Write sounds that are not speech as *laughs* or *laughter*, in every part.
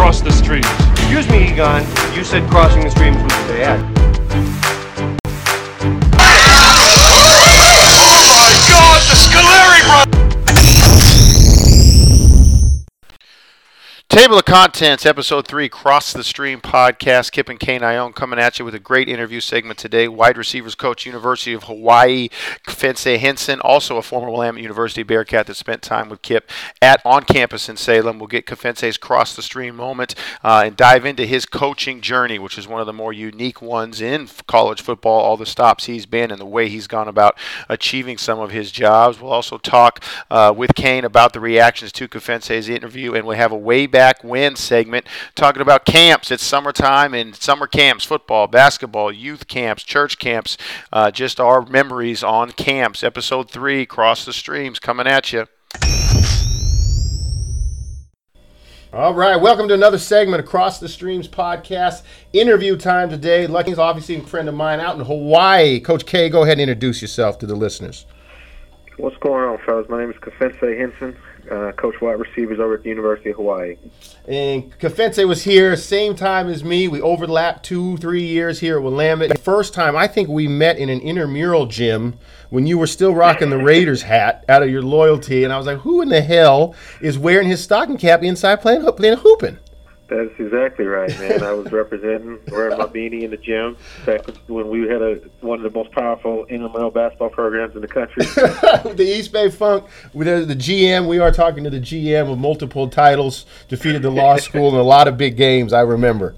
cross the streams. Excuse me, Egon. You said crossing the streams was bad. Table of Contents, Episode 3, Cross the Stream podcast. Kip and Kane Ioane coming at you with a great interview segment today. Wide receivers coach, University of Hawaii, Kefense Hynson, also a former Willamette University Bearcat that spent time with Kip at on campus in Salem. We'll get Kefense's Cross the Stream moment uh, and dive into his coaching journey, which is one of the more unique ones in college football, all the stops he's been and the way he's gone about achieving some of his jobs. We'll also talk uh, with Kane about the reactions to Kefense's interview, and we have a way back win segment talking about camps. It's summertime and summer camps, football, basketball, youth camps, church camps, uh, just our memories on camps. Episode three, Cross the Streams, coming at you. All right, welcome to another segment Across the Streams podcast. Interview time today. Lucky's obviously a friend of mine out in Hawaii. Coach K, go ahead and introduce yourself to the listeners. What's going on, fellas? My name is Kefense Hynson, uh, coach wide receivers over at the University of Hawaii. And Kefense was here same time as me. We overlapped two, three years here at Willamette. The first time I think we met in an intramural gym when you were still rocking the Raiders hat out of your loyalty, and I was like, who in the hell is wearing his stocking cap inside playing playing hooping? That's exactly right, man. I was *laughs* representing, wearing my beanie in the gym back when we had a one of the most powerful intramural basketball programs in the country. *laughs* the East Bay Funk, with the the GM, we are talking to the GM of multiple titles, defeated the law school in a lot of big games. I remember.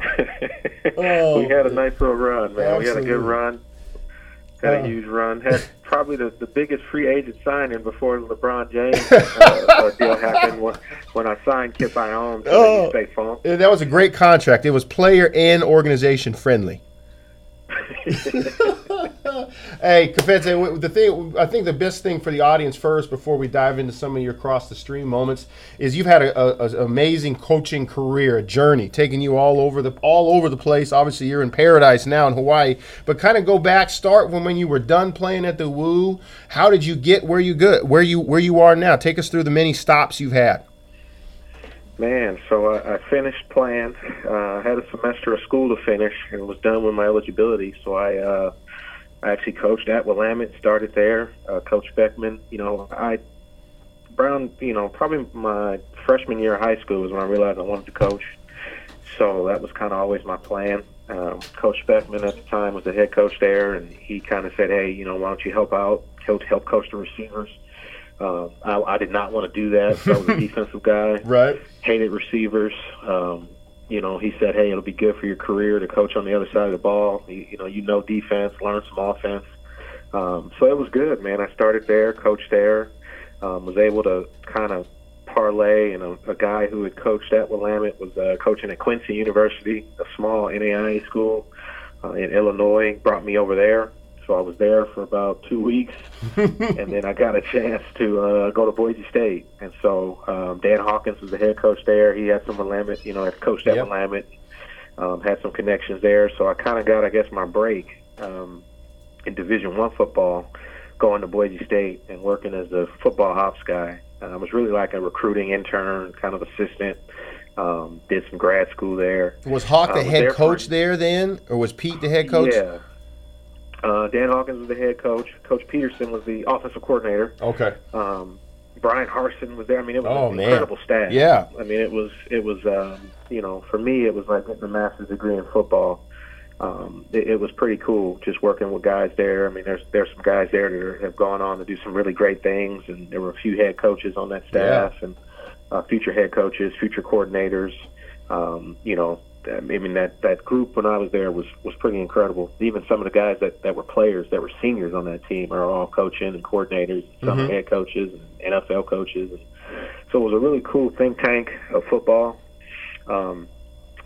*laughs* Oh, we had a nice little run, man. We had a good run. Had Oh. a huge run. Had *laughs* probably the, the biggest free agent signing before LeBron James *laughs* uh, deal happened when, when I signed Kip Ioane to Oh. the East Bay Funk. Yeah, That was a great contract. It was player and organization friendly. *laughs* hey, Kefense, the thing I think the best thing for the audience first, before we dive into some of your cross the stream moments, is you've had a, a, a amazing coaching career, a journey, taking you all over the all over the place. Obviously, you're in paradise now in Hawaii, but kind of go back, start when when you were done playing at the Woo. How did you get where you good, where you where you are now? Take us through the many stops you've had. Man, so I, I finished playing. Uh, I had a semester of school to finish and was done with my eligibility. So I, uh, I actually coached at Willamette. Started there. Uh, Coach Speckman. You know, I Brown. You know, probably my freshman year of high school was when I realized I wanted to coach. So that was kind of always my plan. Um, coach Speckman at the time was the head coach there, and he kind of said, "Hey, you know, why don't you help out? Help help coach the receivers." Uh, I, I did not want to do that. I was a *laughs* defensive guy Right. hated receivers. Um, you know, he said, "Hey, it'll be good for your career to coach on the other side of the ball. You, you know, you know defense, learn some offense." Um, so it was good, man. I started there, coached there, um, was able to kind of parlay. And a, a guy who had coached at Willamette was uh, coaching at Quincy University, a small NAIA school uh, in Illinois. Brought me over there. So I was there for about two weeks, *laughs* and then I got a chance to uh, go to Boise State. And so um, Dan Hawkins was the head coach there. He had some Willamette, you know, had coached at Yep. Willamette, um, had some connections there. So I kind of got, I guess, my break um, in Division One football, going to Boise State and working as a football ops guy. And I was really like a recruiting intern, kind of assistant. Um, did some grad school there. Was Hawk Uh, the was head there for- coach there then, or was Pete the head coach? Yeah. Uh, Dan Hawkins was the head coach. Coach Petersen was the offensive coordinator. Okay. Um, Bryan Harsin was there. I mean, it was Oh, an man. incredible staff. Yeah. I mean, it was it was um, you know for me it was like getting a master's degree in football. Um, it, it was pretty cool just working with guys there. I mean, there's there's some guys there that have gone on to do some really great things, and there were a few head coaches on that staff and uh, future head coaches, future coordinators. Um, you know, I mean that that group when I was there was was pretty incredible. Even some of the guys that that were players that were seniors on that team are all coaching and coordinators, some are head coaches and NFL coaches. And so it was a really cool think tank of football. Um,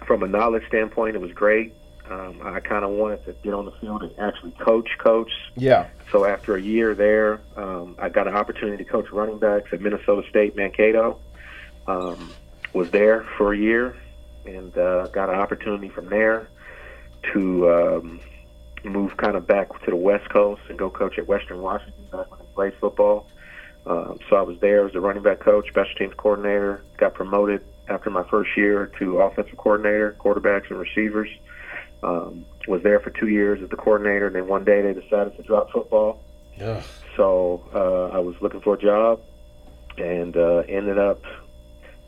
from a knowledge standpoint, it was great. Um, I kind of wanted to get on the field and actually coach, coach. Yeah. So after a year there, um, I got an opportunity to coach running backs at Minnesota State Mankato. Um, was there for a year and uh, got an opportunity from there to um, move kind of back to the West Coast and go coach at Western Washington back when I played football. Um, so I was there as a running back coach, special teams coordinator. Got promoted after my first year to offensive coordinator, quarterbacks and receivers. Um, was there for two years as the coordinator, and then one day they decided to drop football. Ugh. So uh, I was looking for a job, and uh, ended up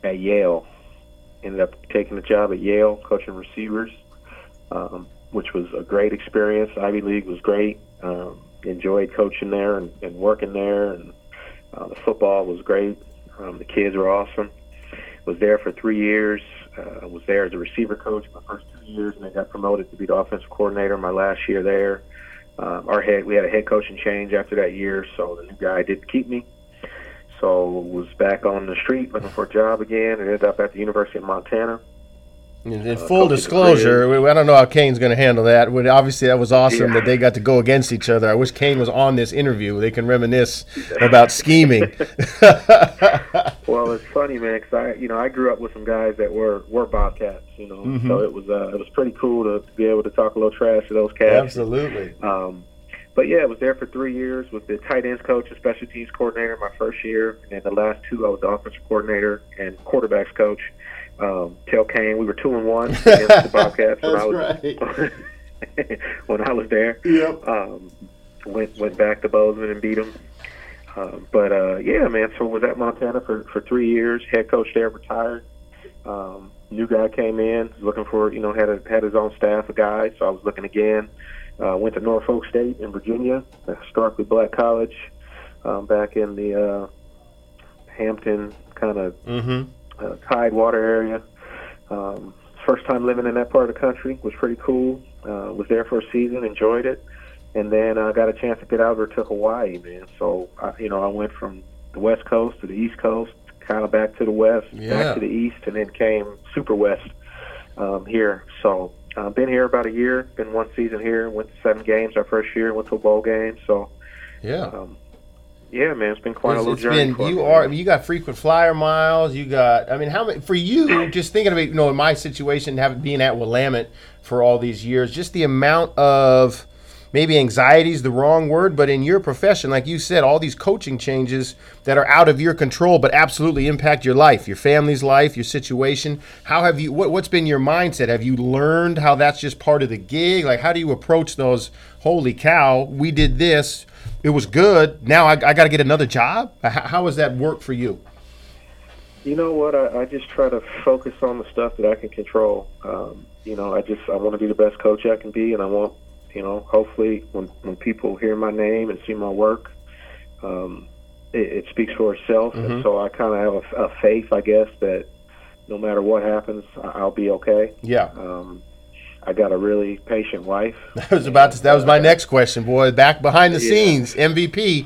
at Yale. Ended up taking a job at Yale, coaching receivers, um, which was a great experience. Ivy League was great. Um, enjoyed coaching there and, and working there, and uh, the football was great. Um, the kids were awesome. Was there for three years. Uh, was there as a receiver coach my first two years, and then got promoted to be the offensive coordinator my last year there. Um, our head, we had a head coaching change after that year, so the new guy didn't keep me. So was back on the street looking for a job again, and ended up at the University of Montana. In Uh, full disclosure, we- I don't know how Kane's going to handle that. But obviously, that was awesome Yeah. that they got to go against each other. I wish Kane was on this interview. They can reminisce about scheming. *laughs* Well, it's funny, man, 'cause I, you know, I grew up with some guys that were were Bobcats, you know, Mm-hmm. so it was uh, it was pretty cool to, to be able to talk a little trash to those cats. Absolutely. Um, but yeah, I was there for three years. with the tight ends coach and special teams coordinator my first year, and then the last two I was the offensive coordinator and quarterbacks coach. Um, tell Kane we were two and one *laughs* against the Bobcats when I was *laughs* when I was there. Yep. Um, went went back to Bozeman and beat them. Um, but uh, yeah, man. So was at Montana for for three years. Head coach there retired. Um, new guy came in, looking for you know had a, had his own staff of guys. So I was looking again. Uh, went to Norfolk State in Virginia, a historically black college, um, back in the uh, Hampton kind of Mm-hmm. uh, Tidewater area. Um, first time living in that part of the country was pretty cool. Uh, was there for a season, enjoyed it, and then I uh, got a chance to get out there to Hawaii, man. So I, you know, I went from the West Coast to the East Coast, kind of back to the West, Yeah. back to the East, and then came Super West um, here. So uh, been here about a year. Been one season here. Went to seven games our first year. Went to a bowl game. So Yeah. um, yeah, man, it's been quite a It's- little it's journey. been you me, are you got frequent flyer miles. You got I mean how many for you? Just thinking about you know in my situation, having being at Willamette for all these years, just the amount of maybe anxiety is the wrong word, but in your profession, like you said, all these coaching changes that are out of your control, but absolutely impact your life, your family's life, your situation. How have you? What, what's been your mindset? Have you learned how that's just part of the gig? Like how do you approach those? Holy cow, we did this. It was good. Now I, I got to get another job. How, has that worked for you? You know what? I, I just try to focus on the stuff that I can control. Um, you know, I just I want to be the best coach I can be, and I want, you know, hopefully when when people hear my name and see my work, um, it, it speaks for itself. And so I kind of have a, a faith, I guess, that no matter what happens, I'll be okay. Yeah, Um, I got a really patient wife. *laughs* That was about to. That was my next question, boy. Back behind the Yeah. scenes, MVP.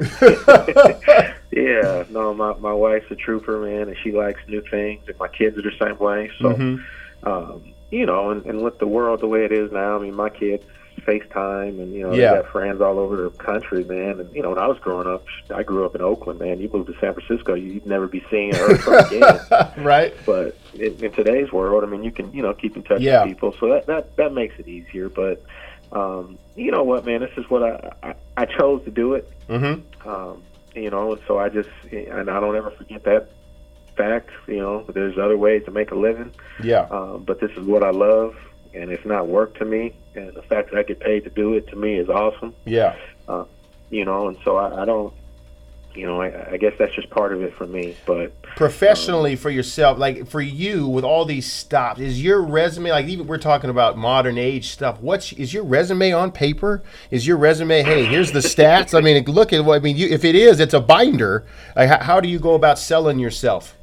*laughs* Yeah, no, my my wife's a trooper, man, and she likes new things, and my kids are the same way. So, Mm-hmm. um, you know, and, and with the world the way it is now, I mean, my kids FaceTime, and you know, Yeah. they got friends all over the country, man. And you know, when I was growing up, I grew up in Oakland, man. You moved to San Francisco, you'd never be seen or heard from again. right? But in, in today's world, I mean, you can you know keep in touch Yeah. with people, so that that that makes it easier. But um, you know what, man, this is what I I, I chose to do it Mm-hmm. um, you know, so I just, and I don't ever forget that fact. You know, there's other ways to make a living, Yeah. um, but this is what I love, and it's not work to me. And the fact that I get paid to do it to me is awesome. Yeah. You know, and so I, I don't, you know, I, I guess that's just part of it for me. But Professionally, for yourself, like for you, with all these stops, is your resume like even we're talking about modern age stuff? What's is your resume on paper? Is your resume? Hey, here's the stats. I mean, look at what I mean. You, if it is, it's a binder. Like, how, how do you go about selling yourself?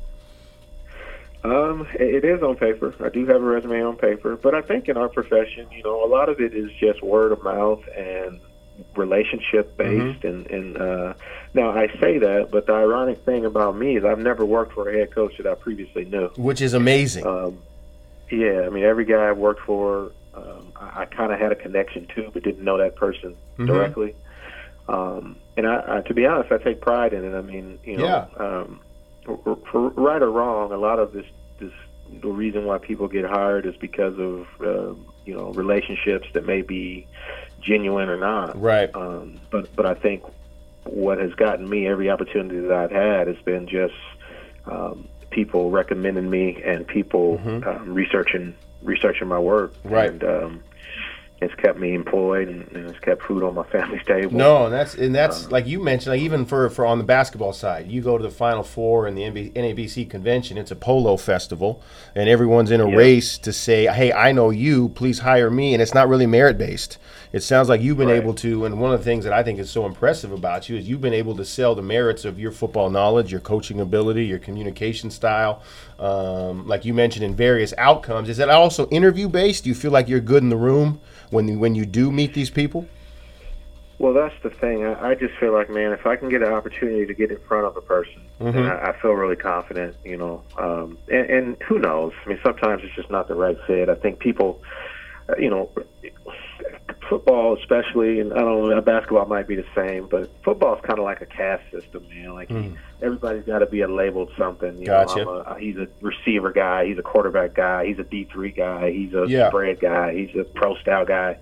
Um, it is on paper. I do have a resume on paper, but I think in our profession, you know, a lot of it is just word of mouth and relationship based. And and uh, now I say that, but the ironic thing about me is I've never worked for a head coach that I previously knew. Which is amazing. Um, yeah, I mean, every guy I've worked for, um, I, I kind of had a connection to, but didn't know that person Mhm. directly. Um, and I, I, to be honest, I take pride in it. I mean, you know, Yeah. um, for, right or wrong, a lot of this, this, the reason why people get hired is because of, um, you know, relationships that may be genuine or not. right. Um, but but I think what has gotten me every opportunity that I've had has been just um, people recommending me and people um, researching researching my work. Right. And um, it's kept me employed and, and it's kept food on my family's *laughs* table. No, and that's and Um, that's like you mentioned. Like even for for on the basketball side, you go to the Final Four and the NB, NABC convention. It's a polo festival, and everyone's in a Yeah. race to say, "Hey, I know you. Please hire me." And it's not really merit based. It sounds like you've been Right. able to. And one of the things that I think is so impressive about you is you've been able to sell the merits of your football knowledge, your coaching ability, your communication style. Um, like you mentioned in various outcomes. Is that also interview based? Do you feel like you're good in the room when you, when you do meet these people? Well, that's the thing. I, I just feel like, man, if I can get an opportunity to get in front of a person, then I, I feel really confident, you know. Um, and, and who knows? I mean, sometimes it's just not the right fit. I think people, uh, you know, football especially, and I don't know, basketball might be the same, but football is kind of like a caste system, man. Like everybody's got to be a labeled something. You Gotcha. Know, I'm a, he's a receiver guy. He's a quarterback guy. He's a D three guy. He's a Yeah. spread guy. He's a pro style guy.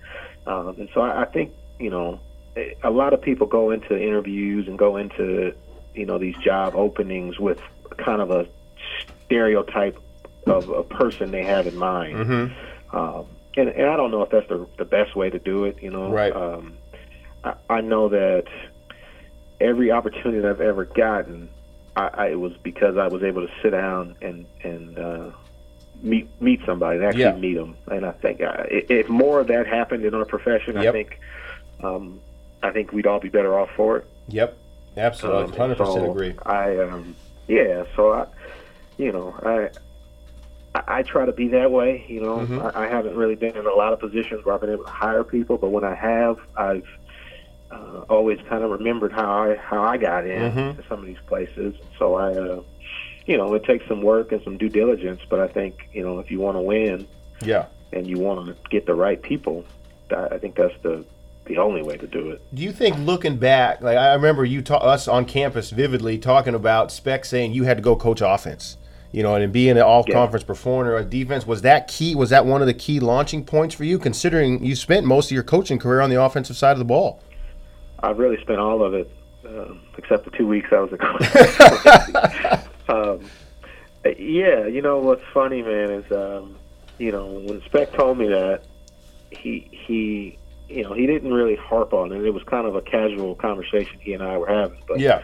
Um, and so I, I think you know a lot of people go into interviews and go into you know these job openings with kind of a stereotype of a person they have in mind. Mm-hmm. Um, and, and I don't know if that's the the best way to do it. You know, Right. Um, I, I know that every opportunity that I've ever gotten, I, I, it was because I was able to sit down and and uh, meet meet somebody and actually Yeah. meet them. And I think uh, if more of that happened in our profession, Yep. I think um, I think we'd all be better off for it. Yep, absolutely, Um, hundred percent so agree. I um, yeah, so I, you know, I. I I try to be that way, you know. Mm-hmm. I, I haven't really been in a lot of positions where I've been able to hire people, but when I have, I've uh, always kind of remembered how I how I got in Mhm. to some of these places. So I, uh, you know, it takes some work and some due diligence, but I think you know if you want to win Yeah. and you want to get the right people, I I think that's the the only way to do it. Do you think looking back, like I remember you ta- us on campus vividly talking about Speck saying you had to go coach offense, you know, and being an all-conference performer a defense was that key? Was that one of the key launching points for you, considering you spent most of your coaching career on the offensive side of the ball? I've really spent all of it, um, except the two weeks I was a coach. *laughs* um, yeah, you know what's funny, man, is um, you know when Speck told me that he he you know he didn't really harp on it. It was kind of a casual conversation he and I were having, but Yeah.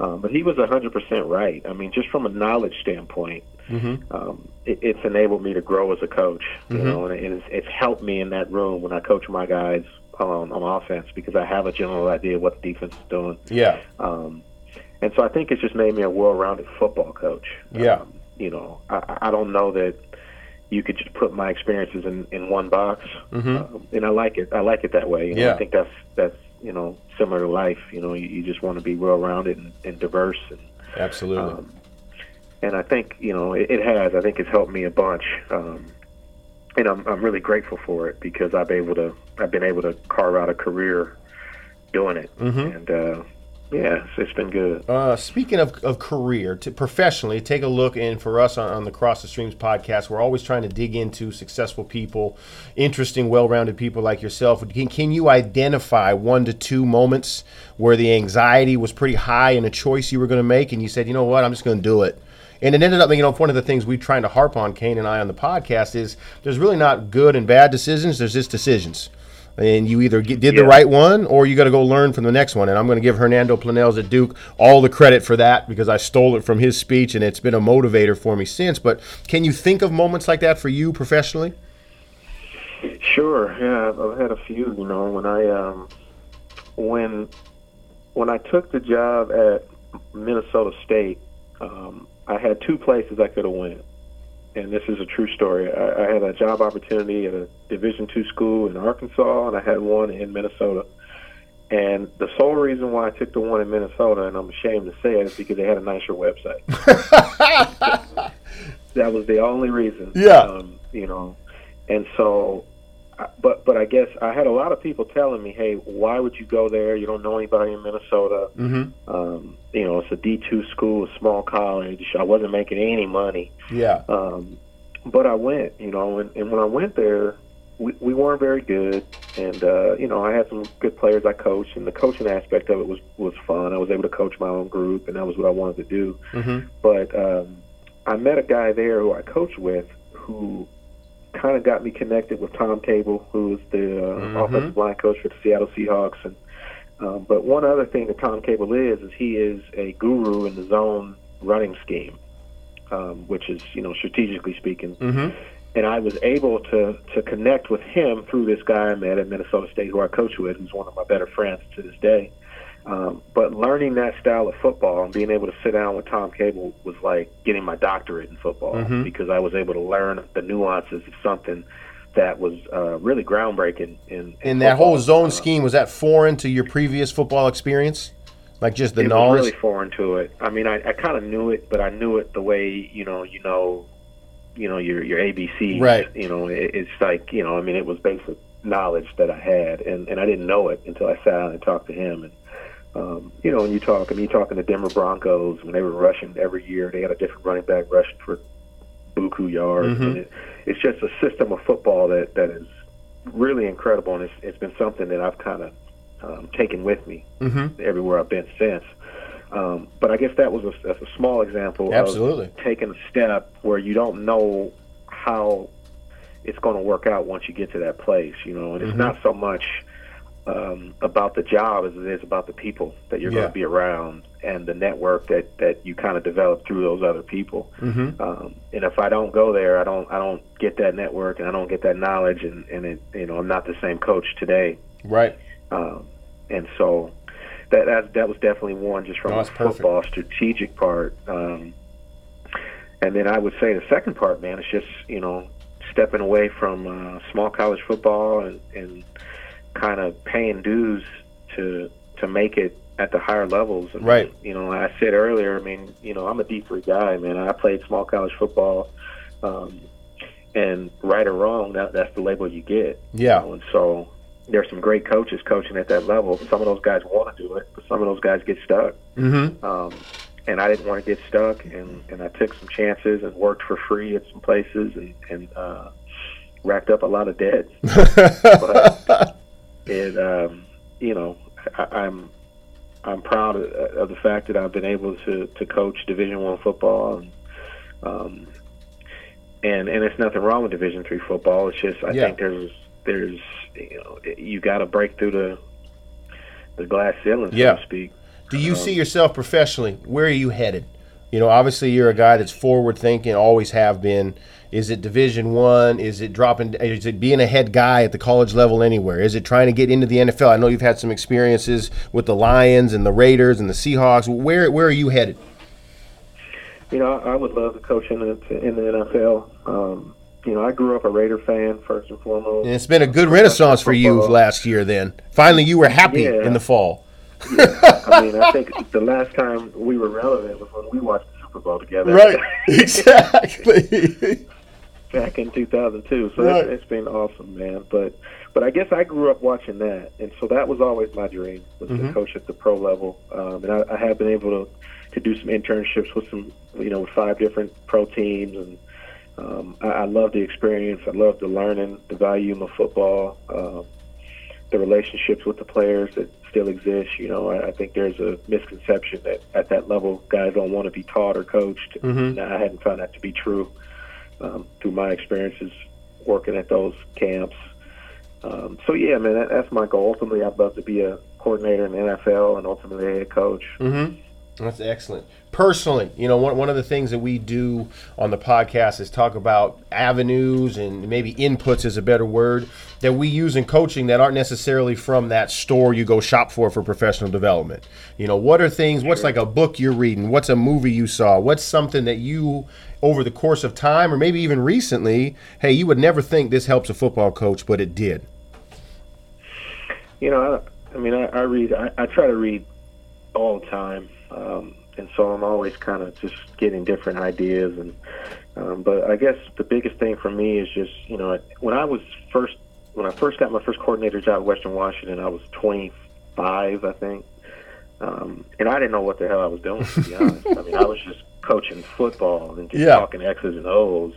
Um, but he was hundred percent right. I mean, just from a knowledge standpoint, Mm-hmm. um, it, it's enabled me to grow as a coach. You know, and it's, it's helped me in that room when I coach my guys on, on offense because I have a general idea of what the defense is doing. Yeah. Um, and so I think it's just made me a well-rounded football coach. Yeah. Um, you know, I, I don't know that you could just put my experiences in, in one box, um, and I like it. I like it that way. You know, Mm-hmm. Yeah. I think that's that's you know similar to life. You know, you, you just want to be well-rounded and, and diverse, and Absolutely. um, and I think you know it, it has. I think it's helped me a bunch, um, and I'm I'm really grateful for it because I've able to I've been able to carve out a career doing it, Mhm. and uh, yeah, it's, been good. Uh, speaking of, of career, to professionally, take a look. And for us on, on the Cross the Streams podcast, we're always trying to dig into successful people, interesting, well-rounded people like yourself. Can, can you identify one to two moments where the anxiety was pretty high in a choice you were going to make, and you said, you know what, I'm just going to do it. And it ended up, you know, one of the things we're trying to harp on, Kane and I, on the podcast is there's really not good and bad decisions. There's just decisions and you either get, did the right one or you got to go learn from the next one. And I'm going to give Hernando Planells at Duke all the credit for that because I stole it from his speech and it's been a motivator for me since. But can you think of moments like that for you professionally? Sure, yeah, I've, I've had a few. You know, when I um, when when I took the job at Minnesota State, um, I had two places I could have went, and this is a true story. I, I had a job opportunity at a Division two school in Arkansas, and I had one in Minnesota. And the sole reason why I took the one in Minnesota, and I'm ashamed to say it, is because they had a nicer website. *laughs* that was the only reason. Yeah. Um, you know, and so, but but I guess I had a lot of people telling me, "Hey, why would you go there? You don't know anybody in Minnesota. Mm-hmm. Um, you know, it's a D two school, a small college. I wasn't making any money, Yeah. um, but I went. You know, and, and when I went there, we, we weren't very good, and uh, you know, I had some good players I coached, and the coaching aspect of it was was fun. I was able to coach my own group, and that was what I wanted to do Mm-hmm. but um, I met a guy there who I coached with who kind of got me connected with Tom Cable, who's the uh, Mhm. offensive line coach for the Seattle Seahawks. And um, but one other thing that Tom Cable is is he is a guru in the zone running scheme, um, which is you know strategically speaking. Mm-hmm. And I was able to to connect with him through this guy I met at Minnesota State, who I coach with, who's one of my better friends to this day. Um, but learning that style of football and being able to sit down with Tom Cable was like getting my doctorate in football Mhm. because I was able to learn the nuances of something that was uh, really groundbreaking in, in And that whole zone Uh, scheme was that foreign to your previous football experience? Like just the it knowledge? was really foreign to it. I mean, I, I kind of knew it, but I knew it the way you know, you know, you know your your ABC. Right. You know, it, it's like you know, I mean, it was basic knowledge that I had, and and I didn't know it until I sat down and talked to him. And um, you know, when you talk, I mean, you talking to Denver Broncos when they were rushing every year, they had a different running back rushing for buku yards. Mhm. And it, it's just a system of football that that is really incredible, and it's it's been something that I've kind of um, taken with me Mm-hmm. everywhere I've been since. Um, but I guess that was a, a small example Absolutely. of taking a step where you don't know how it's going to work out once you get to that place, you know. And it's Mhm. not so much um, about the job as it is about the people that you're Yeah. going to be around and the network that that you kind of develop through those other people. Mm-hmm. Um, and if I don't go there, I don't I don't get that network and I don't get that knowledge, and and it, you know I'm not the same coach today. Right. Um, and so that, that that was definitely one just from No, a that's perfect. football strategic part. Um, and then I would say the second part, man, is just you know stepping away from uh, small college football and, and kind of paying dues to to make it at the higher levels. I mean, Right. You know, I said earlier. I mean, you know, I'm a D three guy, man. I played small college football. Um, and right or wrong, that, that's the label you get. Yeah. You know, and so there's some great coaches coaching at that level. Some of those guys want to do it, but some of those guys get stuck. Mm-hmm. Um, and I didn't want to get stuck, and, and I took some chances and worked for free at some places and, and uh, racked up a lot of debt. *laughs* but it, um, you know, I, I'm I'm proud of, of the fact that I've been able to, to coach Division One football, and um, and and it's nothing wrong with Division Three football. It's just I Yeah. think there's there's you know you got to break through the the glass ceiling, so Yeah. to speak. Do you see yourself professionally? Where are you headed? You know, obviously you're a guy that's forward thinking, always have been. Is it Division One? Is it dropping? Is it being a head guy at the college level anywhere? Is it trying to get into the NFL? I know you've had some experiences with the Lions and the Raiders and the Seahawks. Where where are you headed? You know, I would love to coach in the in the NFL. Um, you know, I grew up a Raider fan first and foremost. And it's been a good renaissance for you last year. Then finally, you were happy Yeah. in the fall. I mean, I think the last time we were relevant was when we watched the Super Bowl together. Right. *laughs* exactly. Back in 2002. So Right. it's, it's been awesome, man. But but I guess I grew up watching that, and so that was always my dream was Mhm. to coach at the pro level. Um, and I, I have been able to to do some internships with some you know with five different pro teams, and um, I, I love the experience. I love the learning, the value of football. Um, the relationships with the players that still exist. You know, I, I think there's a misconception that at that level, guys don't want to be taught or coached. Mhm. And I hadn't found that to be true um, through my experiences working at those camps. Um, so yeah, man, that, that's my goal. Ultimately, I'd love to be a coordinator in the NFL and ultimately a head coach. Mm-hmm. That's excellent. Personally, you know, one, one of the things that we do on the podcast is talk about avenues and maybe inputs is a better word that we use in coaching that aren't necessarily from that store you go shop for for professional development. You know, what are things, what's like a book you're reading? What's a movie you saw? What's something that you, over the course of time or maybe even recently, hey, you would never think this helps a football coach, but it did? You know, I, I mean, I, I read. I, I try to read all the time, um, and so I'm always kind of just getting different ideas. And um, but I guess the biggest thing for me is just you know when I was first when I first got my first coordinator job at Western Washington, I was 25, I think, um, and I didn't know what the hell I was doing. To be honest, I mean, I was just coaching football and just Yeah. talking X's and O's.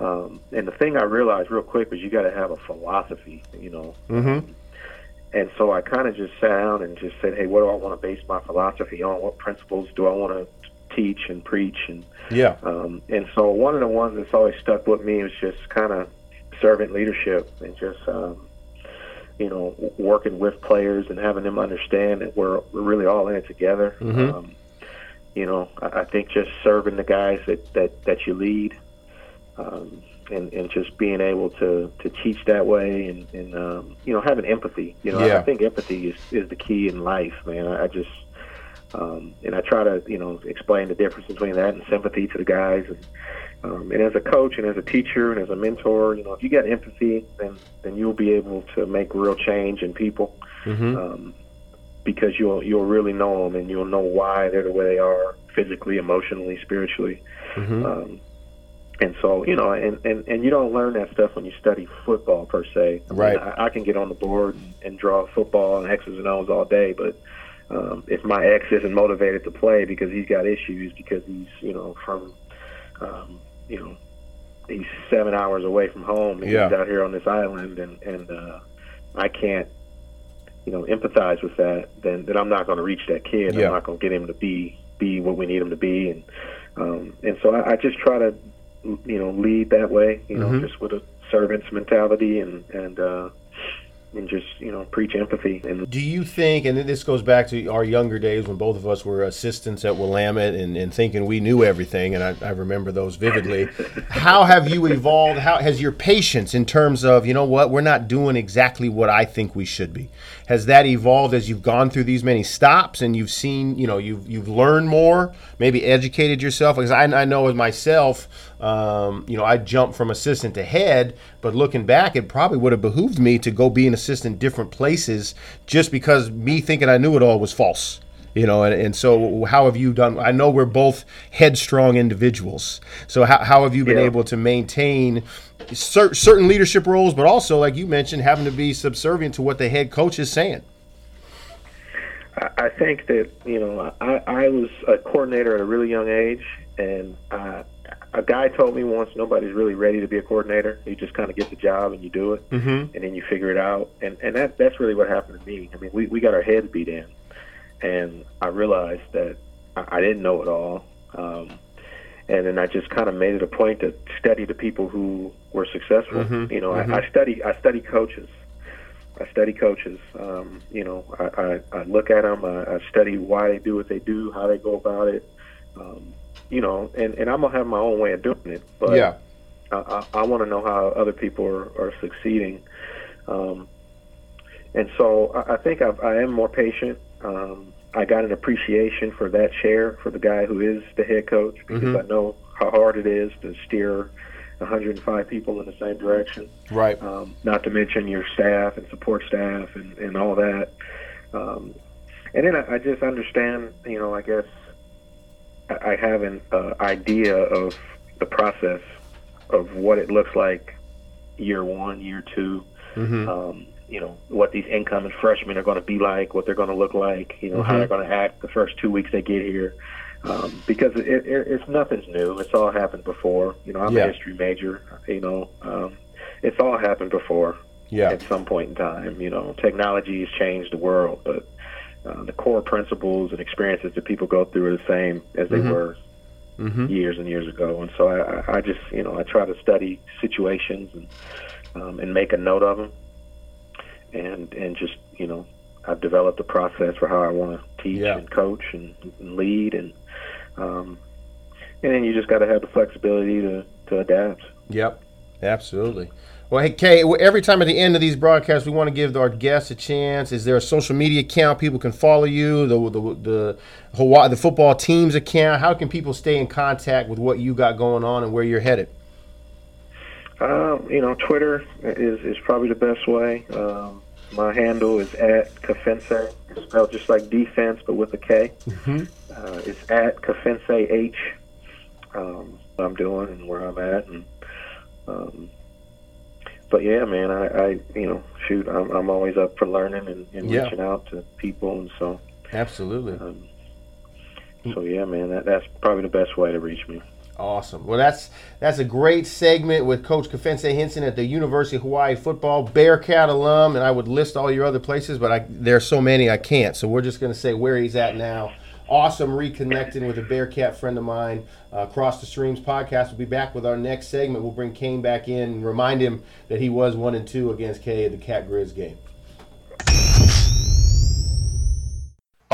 Um, and the thing I realized real quick was you got to have a philosophy, you know. Mm-hmm. And so I kind of just sat down and just said, hey, what do I want to base my philosophy on? What principles do I want to teach and preach and Yeah. um, and so one of the ones that's always stuck with me is just kind of servant leadership and just um, you know working with players and having them understand that we're we're really all in it together. Mhm. Um, you know, I, I think just serving the guys that that that you lead. Um, and, and just being able to, to teach that way and, and um, you know having empathy. You know I- I think empathy is, is the key in life man. I, I just um, and I try to you know explain the difference between that and sympathy to the guys. And um, and as a coach and as a teacher and as a mentor you know if you got empathy then then you'll be able to make real change in people. Mm-hmm. um, because you'll you'll really know them and you'll know why they're the way they are physically emotionally spiritually. Mm-hmm. um, and so you know and, and and you don't learn that stuff when you study football per se I mean, Right. I, I can get on the board and, and draw football and x's and o's all day but um, if my ex isn't motivated to play because he's got issues because he's you know from um, you know he's seven hours away from home and Yeah. he's out here on this island and and uh, I can't you know empathize with that then then I'm not going to reach that kid Yeah. I'm not going to get him to be be what we need him to be and um, and so I, I just try to you know lead that way you know Mhm. just with a servant's mentality and and uh, and just you know preach empathy and Do you think, and this goes back to our younger days when both of us were assistants at Willamette and, and thinking we knew everything, and I, I remember those vividly. *laughs* How have you evolved? How has your patience in terms of, you know what, we're not doing exactly what I think we should be? Has that evolved as you've gone through these many stops and you've seen, you know, you've you've learned more, maybe educated yourself? Because I, I know as myself, um, you know, I jumped from assistant to head, but looking back, it probably would have behooved me to go be an assistant different places just because me thinking I knew it all was false. You know, and, and so how have you done? I know we're both headstrong individuals. So how, how have you been Yeah. able to maintain cer- certain leadership roles, but also, like you mentioned, having to be subservient to what the head coach is saying? I I think that you know I, I was a coordinator at a really young age, and uh, a guy told me once nobody's really ready to be a coordinator. You just kind of get the job and you do it, Mm-hmm. and then you figure it out. And and that that's really what happened to me. I mean, we we got our heads beat in, and I realized that I, I didn't know it all. Um, and then I just kind of made it a point to study the people who were successful. Mhm, You know, mhm. I, I study I study coaches. I study coaches. Um, you know, I, I, I look at them. I, I study why they do what they do, how they go about it. Um, you know, and, and I'm gonna have my own way of doing it. But yeah. I, I, I want to know how other people are, are succeeding. Um, and so I, I think I've, I am more patient. Um, I got an appreciation for that chair for the guy who is the head coach because Mhm. I know how hard it is to steer 105 people in the same direction Right. um, not to mention your staff and support staff and, and all that. Um, and then I, I just understand, you know, I guess I, have an uh, idea of the process of what it looks like year one, year 2 Mm-hmm. um, you know, what these incoming freshmen are going to be like, what they're going to look like, you know, how Mhm. they're going to act the first two weeks they get here. Um, because it, it, it's nothing's new. It's all happened before. You know, I'm Yeah. a history major. You know, um, it's all happened before Yeah. at some point in time. You know, technology has changed the world, but uh, the core principles and experiences that people go through are the same as they Mhm. were Mm-hmm. years and years ago. And so I, I- I just, you know, I try to study situations and um, and make a note of them, and and just, you know, I've developed a process for how I want to teach Yeah. and coach and, and lead, and um, and then you just got to have the flexibility to to adapt. Yep, absolutely. Well, hey, Kay, every time at the end of these broadcasts, we want to give our guests a chance. Is there a social media account people can follow you? The the the Hawaii the football team's account. How can people stay in contact with what you got going on and where you're headed? Um, you know, Twitter is, is probably the best way. Um, my handle is at Kefense. It's spelled just like defense, but with a K. Mhm. Uh, it's at Kefense H. Um, what I'm doing and where I'm at, and um, but yeah, man, I, I you know, shoot, I'm, I'm always up for learning and, and Yeah. reaching out to people, and so Absolutely. um, so yeah, man, that that's probably the best way to reach me. Awesome. Well, that's that's a great segment with Coach Kefense Hynson at the University of Hawaii football Bearcat alum, and I would list all your other places, but I, there are so many I can't. So we're just going to say where he's at now awesome reconnecting with a Bearcat friend of mine. Uh, Cross the Streams podcast We'll be back with our next segment. We'll bring Kane back in remind him that he was one and two against K at the Cat Grizz game.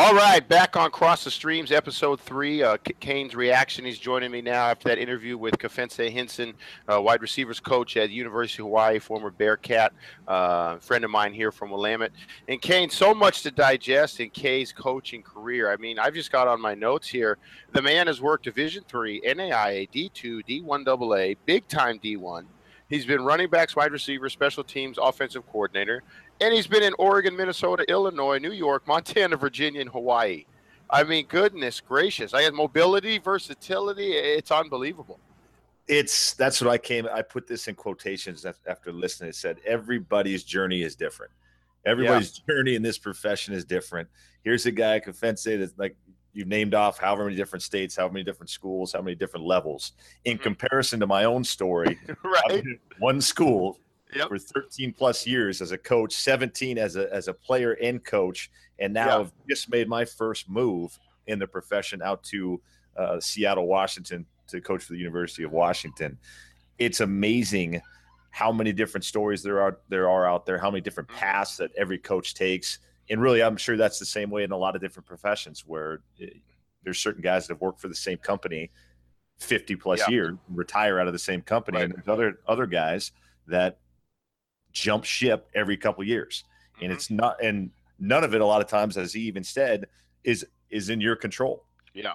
All right, back on Cross the Streams, episode three. Uh, Kane's reaction. He's joining me now after that interview with Kefense Hynson, uh, wide receivers coach at University of Hawaii, former Bearcat, uh, friend of mine here from Willamette. And Kane, so much to digest in Kay's coaching career. I mean, I've just got on my notes here. The man has worked Division three, NAIA, D2, D1 AA, big time D1. He's been running backs, wide receiver, special teams, offensive coordinator and he's been in Oregon, Minnesota, Illinois, New York, Montana, Virginia, and Hawaii. I mean, goodness gracious! I have mobility, versatility. It's unbelievable. It's that's what I came. I put this in quotations after listening. It said everybody's journey is different. Everybody's yeah. journey in this profession is different. Here's a guy Kefense that's like you've named off however many different states, how many different schools, how many different levels. In mm-hmm. comparison to my own story, *laughs* right? One school, yep. for 13 plus years as a coach, 17 as a as a player and coach, and now yep. I've just made my first move in the profession out to uh, Seattle, Washington, to coach for the University of Washington. It's amazing how many different stories there are there are out there, how many different mm-hmm. paths that every coach takes, and really, I'm sure that's the same way in a lot of different professions where it, eh, there's certain guys that have worked for the same company 50 plus yeah. years, retire out of the same company, right. and there's other other guys that jump ship every couple years, mm-hmm. and it's not and none of it a lot of times, as he even said, is is in your control. Yeah.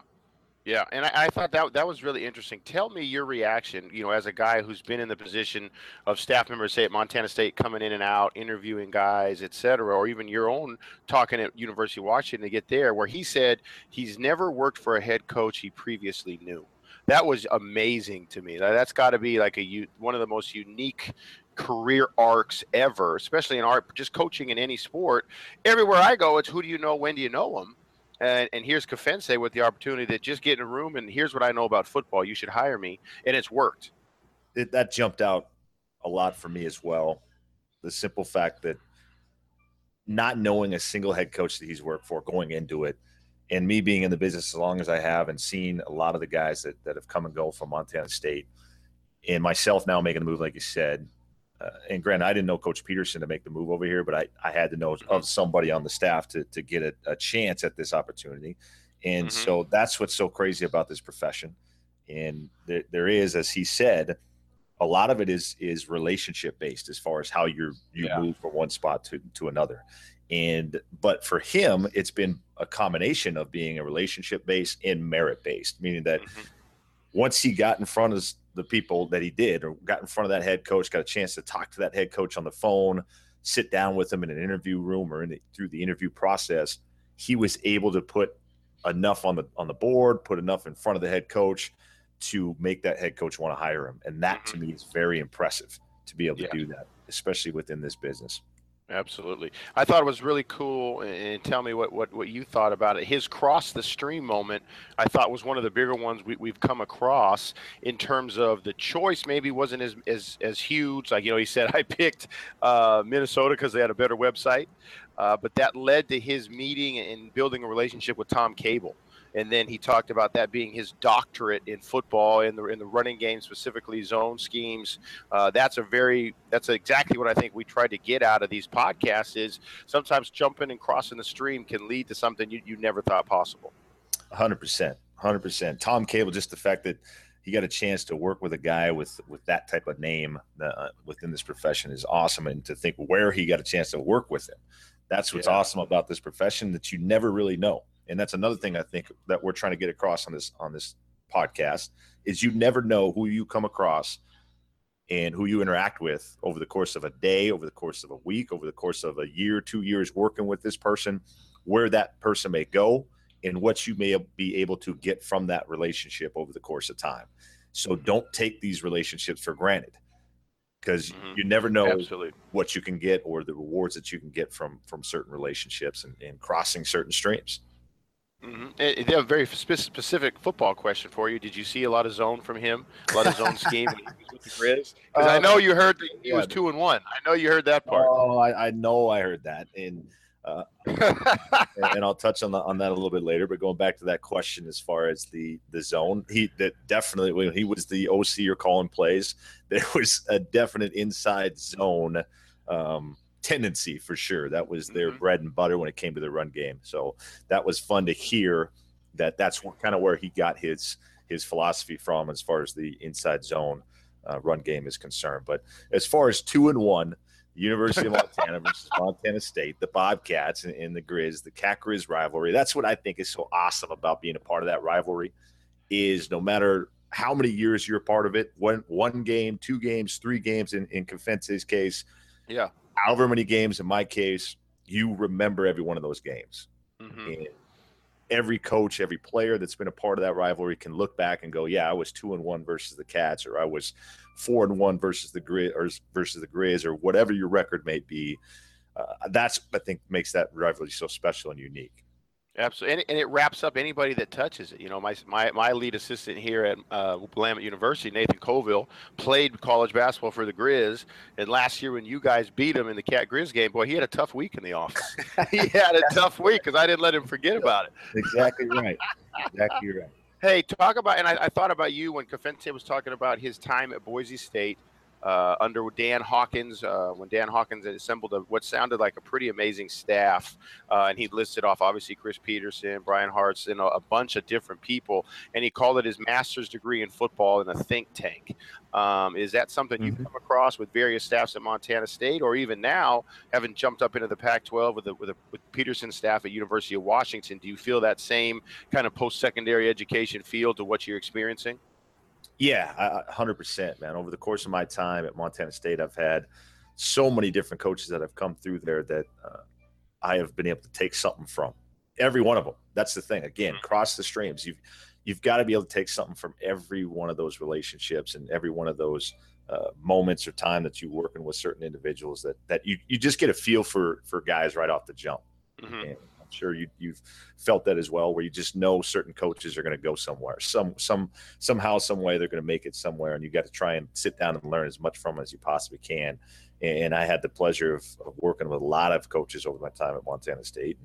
Yeah, and I, I, thought that that was really interesting. Tell me your reaction, you know, as a guy who's been in the position of staff member, say at Montana State, coming in and out, interviewing guys, et cetera, or even your own talking at University of Washington to get there, where he said he's never worked for a head coach he previously knew. That was amazing to me. That's got to be like a one of the most unique career arcs ever, especially in art, just coaching in any sport. Everywhere I go, it's who do you know, when do you know them? And, and here's Kefense with the opportunity to just get in a room and here's what I know about football. You should hire me, and it's worked. It, that jumped out a lot for me as well. The simple fact that not knowing a single head coach that he's worked for going into it, and me being in the business as long as I have, and seeing a lot of the guys that that have come and go from Montana State, and myself now making the move, like you said, uh, and granted, I didn't know Coach Petersen to make the move over here, but I, I had to know of somebody on the staff to, to get a, a chance at this opportunity. And mm-hmm. so that's what's so crazy about this profession. And there, there is, as he said, a lot of it is is relationship based as far as how you you yeah. move from one spot to, to another. And but for him, it's been a combination of being a relationship based and merit based, meaning that mm-hmm. once he got in front of the people that he did or got in front of that head coach, got a chance to talk to that head coach on the phone, sit down with him in an interview room or in the, through the interview process, he was able to put enough on the on the board, put enough in front of the head coach to make that head coach want to hire him. And that to mm-hmm. me is very impressive to be able to yeah. do that, especially within this business. Absolutely. I thought it was really cool, and tell me what, what, what you thought about it. His cross the stream moment, I thought was one of the bigger ones we, have come across in terms of the choice. Maybe wasn't as as, as huge. Like you know, he said I picked uh, Minnesota because they had a better website, uh, but that led to his meeting and building a relationship with Tom Cable and then he talked about that being his doctorate in football in the in the running game specifically zone schemes. Uh, that's a very that's exactly what I think we tried to get out of these podcasts. Is sometimes jumping and crossing the stream can lead to something you, you never thought possible. Hundred percent, hundred percent. Tom Cable, just the fact that he got a chance to work with a guy with with that type of name uh, within this profession is awesome, and to think where he got a chance to work with him. That's what's yeah. awesome about this profession that you never really know and that's another thing I think that we're trying to get across on this on this podcast is you never know who you come across and who you interact with over the course of a day, over the course of a week, over the course of a year, two years working with this person, where that person may go and what you may be able to get from that relationship over the course of time. So don't take these relationships for granted because mm-hmm. you never know Absolutely. what you can get or the rewards that you can get from from certain relationships and, and crossing certain streams. Mm-hmm. They have a very specific football question for you. Did you see a lot of zone from him? A lot of zone *laughs* scheme with the Grizz? Because uh, I know you heard he yeah, was two and one. I know you heard that part. Oh, I, I know I heard that, and Uh, *laughs* and, and, I'll touch on, the, on that a little bit later. But going back to that question, as far as the the zone, he that definitely when he was the OC or calling plays, *laughs* there was a definite inside zone um, tendency for sure. That was their mm-hmm. bread and butter when it came to the run game. So that was fun to hear that that's kind of where he got his his philosophy from as far as the inside zone uh, run game is concerned. But as far as two and one, University of *laughs* Montana versus Montana State, the Bobcats and, and the Grizz, the Cat Grizz rivalry. That's what I think is so awesome about being a part of that rivalry. Is no matter how many years you're a part of it, one one game, two games, three games in in Kefense's case, yeah, however many games in my case, you remember every one of those games. Mm-hmm every coach, every player that's been a part of that rivalry can look back and go, "Yeah, I was two and one versus the Cats, or I was four and one versus the Grizz, or versus the Grizz, or whatever your record may be." Uh, that's I think makes that rivalry so special and unique. Absolutely, and, and, it wraps up anybody that touches it. You know, my my, my lead assistant here at uh, Willamette University, Nathan Colville, played college basketball for the Grizz, and last year when you guys beat him in the Cat Grizz game, boy, he had a tough week in the office. *laughs* *laughs* he had a tough week because I didn't let him forget about it. *laughs* Exactly right. Exactly right. Hey, talk about, and I, I thought about you when Kefense was talking about his time at Boise State uh, under Dan Hawkins, uh, when Dan Hawkins assembled a, what sounded like a pretty amazing staff, uh, and he listed off obviously Chris Petersen, Bryan Harsin, and a, a, bunch of different people, and he called it his master's degree in football in a think tank. Um, is that something you've mm-hmm. come across with various staffs at Montana State, or even now, having jumped up into the Pac-12 with the, with, with Petersen's staff at University of Washington? Do you feel that same kind of post-secondary education feel to what you're experiencing? Yeah, hundred percent, man. Over the course of my time at Montana State, I've had so many different coaches that have come through there that uh, I have been able to take something from. Every one of them. That's the thing. Again, mm-hmm. cross the streams. You've you've got to be able to take something from every one of those relationships and every one of those uh, moments or time that you're working with certain individuals that that you you just get a feel for for guys right off the jump. Mm-hmm sure you you've felt that as well, where you just know certain coaches are going to go somewhere, some some somehow, some way they're going to make it somewhere, and you got to try and sit down and learn as much from them as you possibly can. And I had the pleasure of, of working with a lot of coaches over my time at Montana State.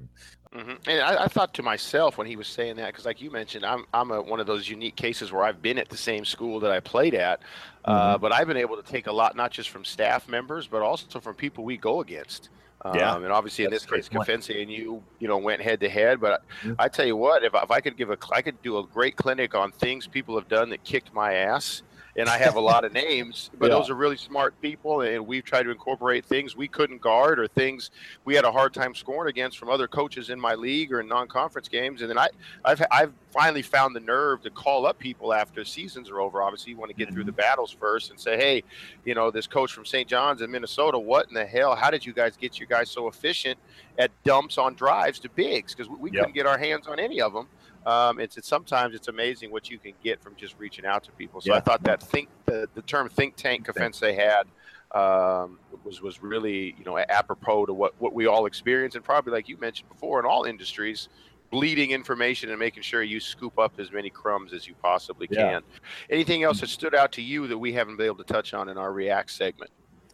And, mm-hmm. and I, I, thought to myself when he was saying that, because like you mentioned, I'm I'm a, one of those unique cases where I've been at the same school that I played at, uh, mm-hmm. uh, but I've been able to take a lot, not just from staff members, but also from people we go against. Yeah. Um, and obviously in this case, Kefense and you, you know, went head to head. But mm-hmm. I tell you what, if, if I could give a, I could do a great clinic on things people have done that kicked my ass and I have a lot of names, *laughs* but yeah. those are really smart people, and we've tried to incorporate things we couldn't guard or things we had a hard time scoring against from other coaches in my league or in non-conference games. And then I, I've, I've finally found the nerve to call up people after seasons are over. Obviously, you want to get through the mm-hmm. battles first and say, hey, you know, this coach from St. John's in Minnesota, what in the hell? How did you guys get you guys so efficient at dumps on drives to bigs? Because we, we yep. couldn't get our hands on any of them um, it's, it's, sometimes it's amazing what you can get from just reaching out to people. So yeah. I thought that think the, the term think tank offense they had um, was was really you know apropos to what what we all experience and probably like you mentioned before in all industries bleeding information and making sure you scoop up as many crumbs as you possibly can. Yeah. Anything else that stood out to you that we haven't been able to touch on in our React segment?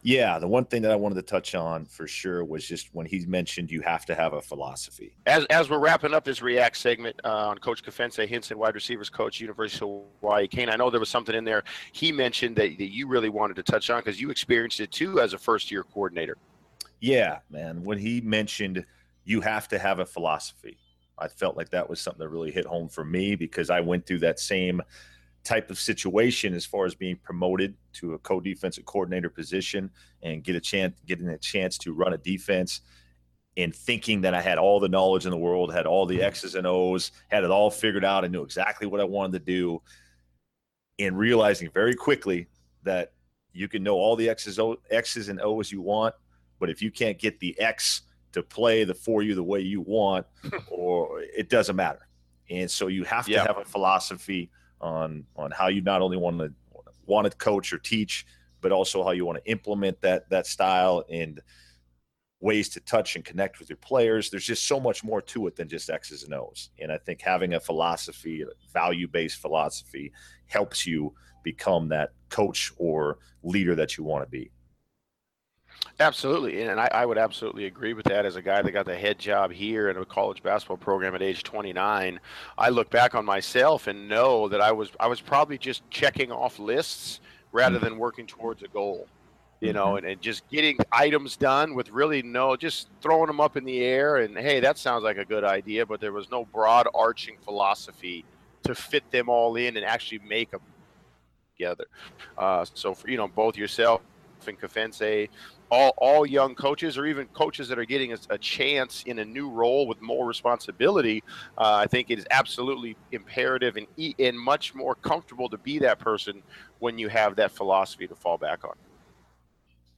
Yeah, the one thing that I wanted to touch on for sure was just when he mentioned you have to have a philosophy. As, as we're wrapping up this React segment uh, on Coach Kefense Hynson, wide receivers coach, University of Hawaii. Kane, I know there was something in there he mentioned that, that you really wanted to touch on because you experienced it too as a first year coordinator. Yeah, man. When he mentioned you have to have a philosophy, I felt like that was something that really hit home for me because I went through that same – type of situation as far as being promoted to a co-defensive coordinator position and get a chance getting a chance to run a defense and thinking that I had all the knowledge in the world, had all the mm-hmm. X's and O's, had it all figured out, and knew exactly what I wanted to do, and realizing very quickly that you can know all the X's, X's and O's you want, but if you can't get the X to play the for you the way you want, *laughs* or it doesn't matter. And so you have to yeah. have a philosophy on on how you not only want to want to coach or teach, but also how you want to implement that that style and ways to touch and connect with your players. There's just so much more to it than just X's and O's. And I think having a philosophy, value based philosophy, helps you become that coach or leader that you want to be. Absolutely, and I, I would absolutely agree with that. As a guy that got the head job here in a college basketball program at age 29, I look back on myself and know that I was I was probably just checking off lists rather than working towards a goal. You know, and, and just getting items done with really no, just throwing them up in the air and hey, that sounds like a good idea, but there was no broad arching philosophy to fit them all in and actually make them together. Uh, so for you know both yourself and Kefense, all all young coaches or even coaches that are getting a, a chance in a new role with more responsibility, uh, I think it is absolutely imperative and and much more comfortable to be that person when you have that philosophy to fall back on.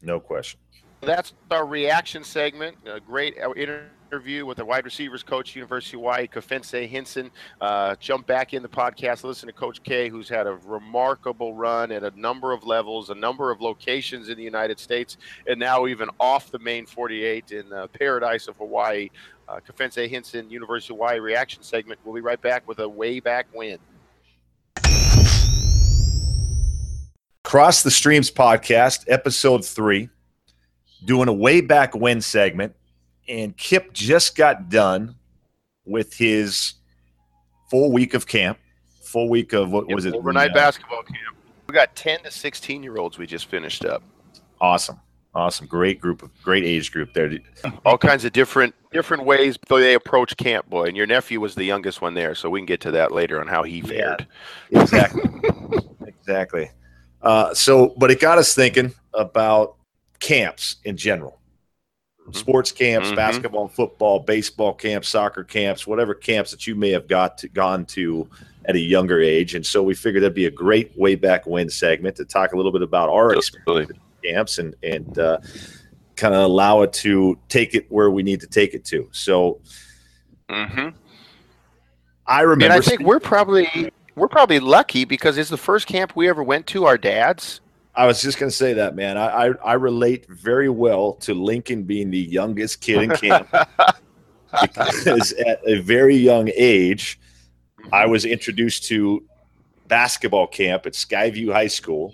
No question. That's our reaction segment. A great interview with the wide receivers coach, University of Hawaii, Kefense Hynson. Uh, jump back in the podcast, listen to Coach K, who's had a remarkable run at a number of levels, a number of locations in the United States, and now even off the main 48 in the paradise of Hawaii. Uh, Kefense Hynson, University of Hawaii reaction segment. We'll be right back with a way back win. Cross the Streams podcast, episode three, doing a way back when segment. And Kip just got done with his full week of camp, full week of what was it? Overnight The, uh, basketball camp. We got 10 to 16 year olds we just finished up. Awesome. Awesome. Great group of great age group there. *laughs* all kinds of different different ways they approach camp boy and your nephew was the youngest one there so we can get to that later on how he fared Exactly. *laughs* exactly. Uh, so, but it got us thinking about camps in general sports camps, Mhm. basketball, football, baseball camps, soccer camps, whatever camps that you may have got to, gone to at a younger age. And so we figured that'd be a great way back when segment to talk a little bit about our experience at camps and, and, uh, kind of allow it to take it where we need to take it to. So mm-hmm. I remember. and i think we're probably we're probably lucky because it's the first camp we ever went to our dads I was just going to say that, man. I, I I relate very well to Lincoln being the youngest kid in camp *laughs* because at a very young age, I was introduced to basketball camp at Skyview High School,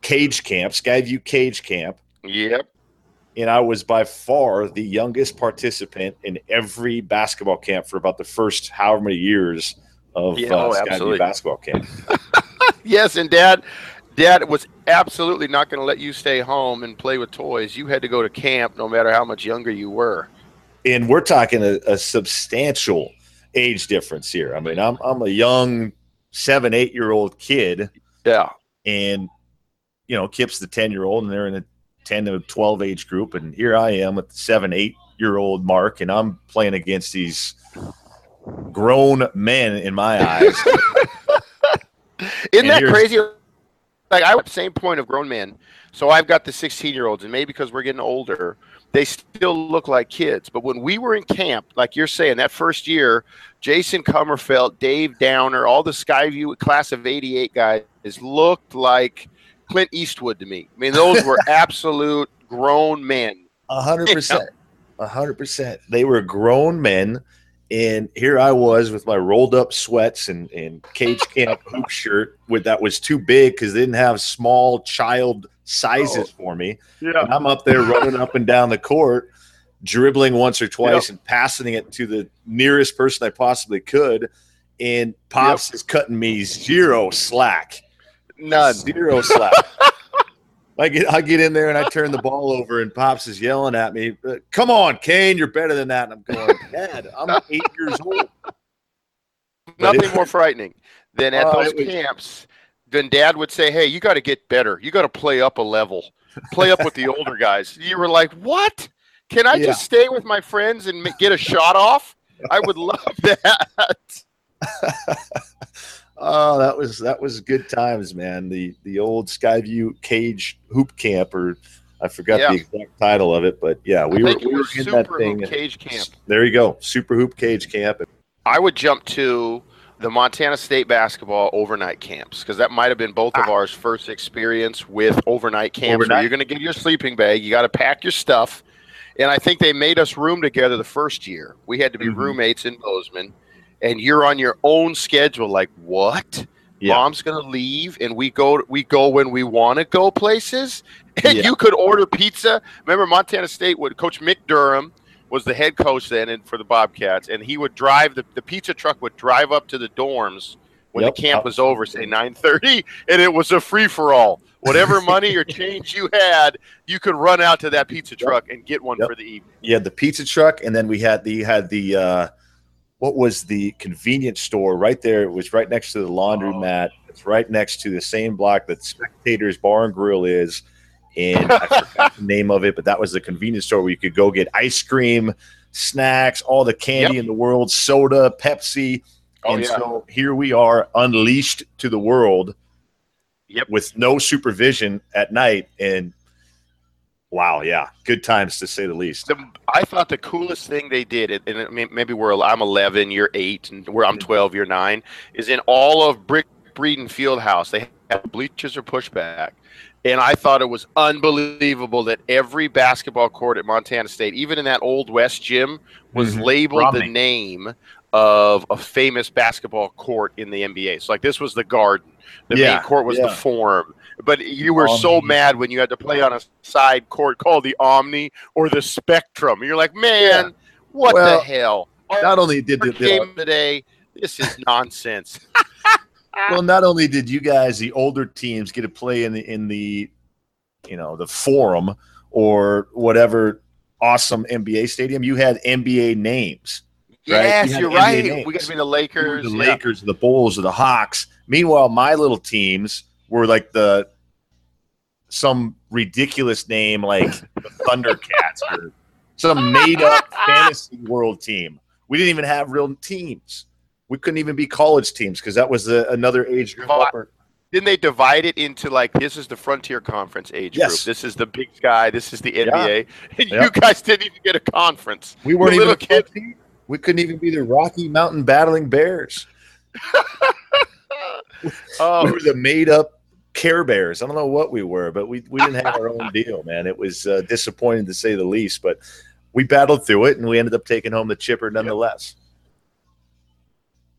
cage camp, Skyview Cage Camp, yep and I was by far the youngest participant in every basketball camp for about the first however many years of Yeah, uh, oh, Skyview absolutely. basketball camp. *laughs* yes and dad dad was absolutely not going to let you stay home and play with toys you had to go to camp no matter how much younger you were and we're talking a, a substantial age difference here. I mean, I'm I'm a young seven, eight year old kid, yeah and you know, Kip's the ten year old, and they're in a ten to twelve age group, and here I am with the seven, eight year old Mark, and I'm playing against these grown men in my eyes. *laughs* Isn't And that crazy? Like I the same point of grown men. So I've got the 16 year olds, and maybe because we're getting older, they still look like kids. But when we were in camp, like you're saying, that first year, Jason Comerfeld, Dave Downer, all the Skyview class of 88 guys looked like Clint Eastwood to me. I mean, those were *laughs* absolute grown men. A hundred *laughs* percent. A hundred percent. They were grown men, and here I was with my rolled up sweats and, and cage camp *laughs* hoop shirt with that was too big because they didn't have small child sizes oh. for me. Yeah. And I'm up there running up and down the court, dribbling once or twice and passing it to the nearest person I possibly could. And Pops is cutting me zero slack. None. Zero slack. *laughs* I get I get in there and I turn the ball over and Pops is yelling at me, "Uh, "Come on, Kane, you're better than that." And I'm going, "Dad, I'm eight years old." Nothing it- more frightening than at Oh, those was- camps. Then Dad would say, "Hey, you got to get better. You got to play up a level. Play up with the *laughs* older guys." You were like, "What? Can I Yeah. just stay with my friends and get a shot off?" I would love *laughs* that. *laughs* Oh, that was that was good times, man. The the old Skyview cage hoop camp, or I forgot Yeah. the exact title of it, but yeah, we were, we were in Super that Hoop thing. Cage Camp. There you go, super hoop cage camp. I would jump to the Montana State basketball overnight camps because that might have been both of ours first experience with overnight camps where Overnight. you're going to get your sleeping bag, you got to pack your stuff, and I think they made us room together the first year. We had to be Mhm. roommates in Bozeman, and you're on your own schedule. Like what? Yeah. Mom's gonna leave, and we go we go when we want to go places. *laughs* And Yeah. you could order pizza. Remember Montana State? Would Coach Mick Durham was the head coach then and for the Bobcats, and he would drive the, the pizza truck would drive up to the dorms when Yep. the camp was over, say nine thirty, and it was a free for all. Whatever *laughs* money or change you had, you could run out to that pizza truck and get one Yep. for the evening. You had the pizza truck, and then we had the had the uh, what was the convenience store right there? It was right next to the laundromat. Oh. It's right next to the same block that Spectators Bar and Grill is. And I forgot *laughs* the name of it, but that was the convenience store where you could go get ice cream, snacks, all the candy in the world, soda, Pepsi. Oh, and yeah. so here we are unleashed to the world Yep. with no supervision at night. And wow, yeah, good times to say the least. the, I thought the coolest thing they did, and it, maybe we're I'm 11, you're eight, and where I'm 12, you're nine, is in all of Brick Breeden Fieldhouse they have bleachers or pushback, and I thought it was unbelievable that every basketball court at Montana State, even in that old West gym, was Mhm. labeled the name of a famous basketball court in the NBA. So like this was the Garden, the Yeah, main court was yeah. the Forum. But you were so mad when you had to play on a side court called the Omni or the Spectrum. You're like, man, what Well, the hell? Not only did the, the game today, this is nonsense. *laughs* well, not only did you guys, the older teams, get to play in the in the you know the forum or whatever awesome NBA stadium, you had NBA names. Right? yes, you you're NBA right. We got to be the Lakers. the yeah. Lakers, the Bulls, or the Hawks. Meanwhile, my little teams were like the some ridiculous name like the *laughs* Thundercats or some made up *laughs* fantasy world team. We didn't even have real teams. We couldn't even be college teams because that was the, another age group. Well, upper. Didn't they divide it into like this is the Frontier Conference age Yes. group, this is the Big Sky, this is the NBA, and Yeah. *laughs* you guys didn't even get a conference. We weren't even a little kid- team. We couldn't even be the Rocky Mountain Battling Bears. Oh, we were the made up Care Bears. I don't know what we were, but we, we didn't have our own deal, man. It was uh, disappointing to say the least, but we battled through it and we ended up taking home the chipper nonetheless.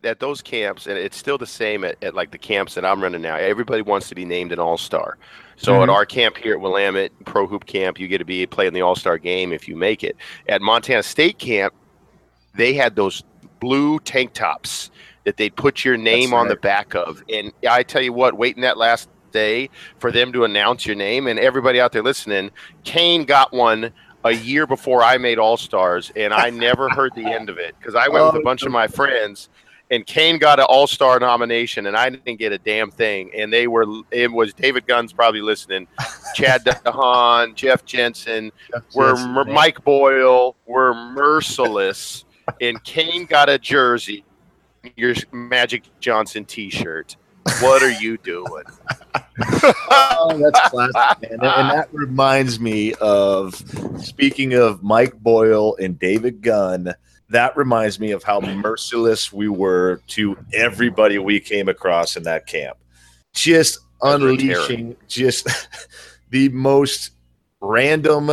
at those camps, and it's still the same at, at like the camps that I'm running now. Everybody wants to be named an All Star. So Mhm. at our camp here at Willamette Pro Hoop Camp, you get to be playing the All Star game if you make it. At Montana State Camp, they had those blue tank tops that they'd put your name That's on the back of. And I tell you what, waiting that last day for them to announce your name, and everybody out there listening, Kane got one a year before I made All Stars, and I never heard the end of it because I went with a Oh, bunch of my friends and Kane got an All Star nomination, and I didn't get a damn thing. And they were, it was David Gunn's probably listening, Chad *laughs* DeHaan, Jeff Jensen, we're Jensen, Mike Boyle, we're merciless, and Kane got a jersey, your Magic Johnson T-shirt. What are you doing? *laughs* Oh, that's classic, man. And, and that reminds me of speaking of Mike Boyle and David Gunn. That reminds me of how merciless we were to everybody we came across in that camp. Just Guys were terror. unleashing just *laughs* the most random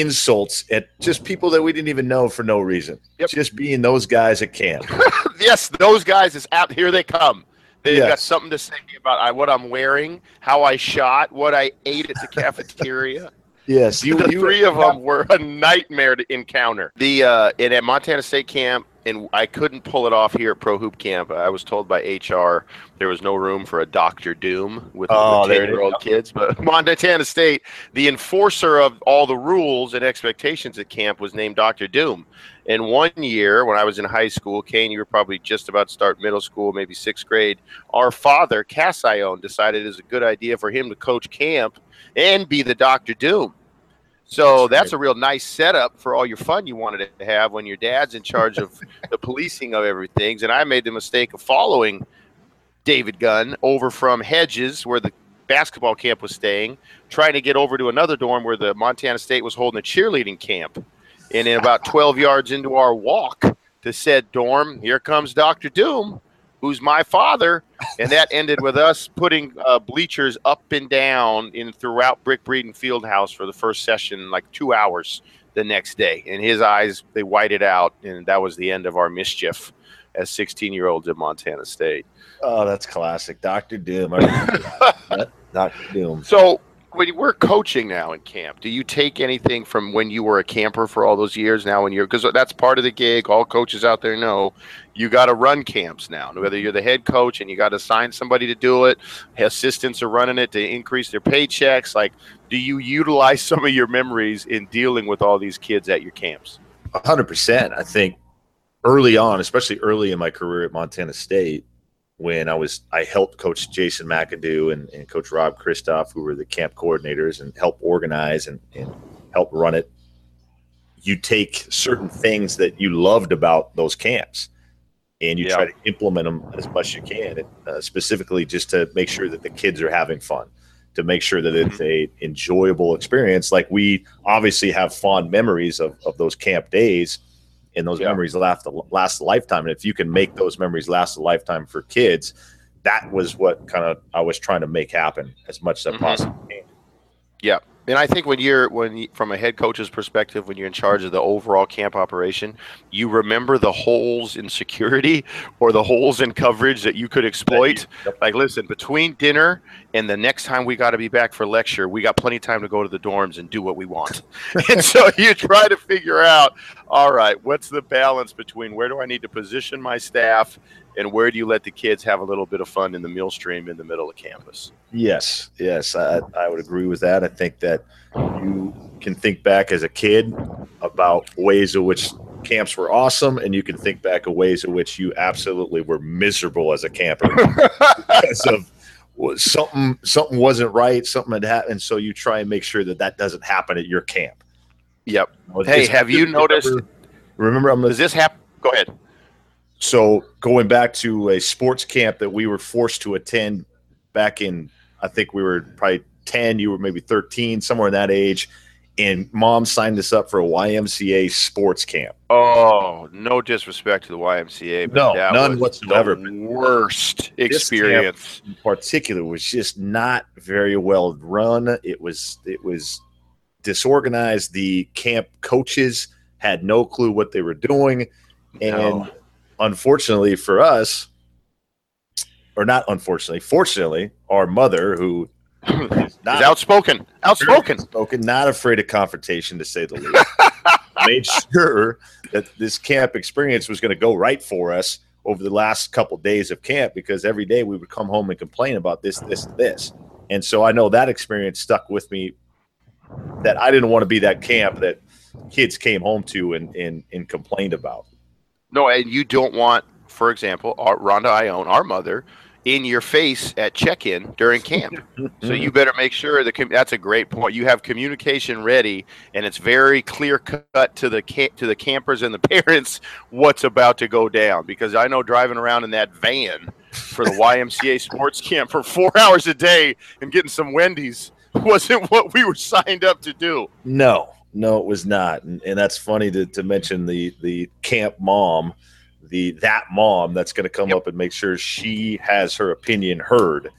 insults at just people that we didn't even know for no reason. Yep. Just being those guys at camp. *laughs* yes, those guys is out. Here they come. They've got something to say about I, what I'm wearing, how I shot, what I ate at the *laughs* cafeteria. Yes, you, the *laughs* you three of them were a nightmare to encounter. The uh, and at Montana State camp, and I couldn't pull it off here at Pro Hoop Camp. I was told by HR there was no room for a Doctor Doom with, Oh, there it ten is. year old kids. But *laughs* Montana State, the enforcer of all the rules and expectations at camp, was named Doctor Doom. And one year, when I was in high school, Kane, you were probably just about to start middle school, maybe sixth grade. Our father, Cassione, decided it was a good idea for him to coach camp and be the Doctor Doom. So That's that's a real nice setup for all your fun you wanted to have when your dad's in charge of *laughs* the policing of everything. And I made the mistake of following David Gunn over from Hedges, where the basketball camp was staying, trying to get over to another dorm where the Montana State was holding a cheerleading camp. And in about *laughs* 12 yards into our walk to said dorm, here comes Dr. Doom, who's my father. And that ended with us putting uh, bleachers up and down in throughout Brick Breeden Fieldhouse for the first session, like two hours the next day. And his eyes, they whited out, and that was the end of our mischief as 16 year olds at Montana State. Oh, that's classic, Doctor Doom. I *laughs* remember that. Doctor Doom. So when we're coaching now in camp, do you take anything from when you were a camper for all those years? Now, when you're because that's part of the gig. All coaches out there know you got to run camps now. Whether you're the head coach and you got to assign somebody to do it, assistants are running it to increase their paychecks. Like, do you utilize *laughs* some of your memories in dealing with all these kids at your camps? hundred percent. I think early on, especially early in my career at Montana State, when I was I helped Coach Jason McAdoo and, and Coach Rob Christoph, who were the camp coordinators, and help organize and, and help run it. You take certain things that you loved about those camps, and you Yeah. try to implement them as much as you can, and, uh, specifically just to make sure that the kids are having fun, to make sure that it's a enjoyable experience. Like we obviously have fond memories of, of those camp days, and those Yeah. memories last last a lifetime. And if you can make those memories last a lifetime for kids, that was what kind of I was trying to make happen as much as I mm-hmm. possibly can. Yeah. And I think when you're when from a head coach's perspective, when you're in charge of the overall camp operation, you remember the holes in security *laughs* or the holes in coverage that you could exploit. Like, listen, between dinner and the next time we got to be back for lecture, we got plenty of time to go to the dorms and do what we want. *laughs* and so you try to figure out, all right, what's the balance between where do I need to position my staff and where do you let the kids have a little bit of fun in the meal stream in the middle of campus? Yes, yes, I, I would agree with that. I think that you can think back as a kid about ways in which camps were awesome, and you can think back of ways in which you absolutely were miserable as a camper *laughs* because of something something wasn't right, something had happened. So you try and make sure that that doesn't happen at your camp. Yep. Hey, have you remember- noticed- Remember, I'm Does this happen? Go ahead. So going back to a sports camp that we were forced to attend back in i think we were probably 10 you were maybe 13 somewhere in that age and mom signed us up for a ymca sports camp Oh, no disrespect to the YMCA, but No, none was whatsoever. The worst experience. in particular was just not very well run it was it was disorganized the camp coaches had no clue what they were doing and No. Unfortunately for us or not unfortunately fortunately our mother who is *coughs* not outspoken. Outspoken. spoken, not afraid of confrontation to say the least. *laughs* Made sure that this camp experience was going to go right for us over the last couple days of camp because every day we would come home and complain about this, this, and this. And so I know that experience stuck with me that I didn't want to be that camp that kids came home to and, and, and complained about. No, and you don't want, for example, our, Rhonda Ioane, our mother, in your face at check-in during camp. *laughs* so you mm-hmm. better make sure that com- that's a great point. You have communication ready, and it's very clear cut to the to the campers and the *laughs* parents what's about to go down. Because I know driving around in that van for the YMCA *laughs* sports camp for four hours a day and getting some Wendy's wasn't what we were signed up to do. No, no, it was not, and, and that's funny to, to mention the the camp mom, the that mom that's going to come Yep. up and make sure she has her opinion heard.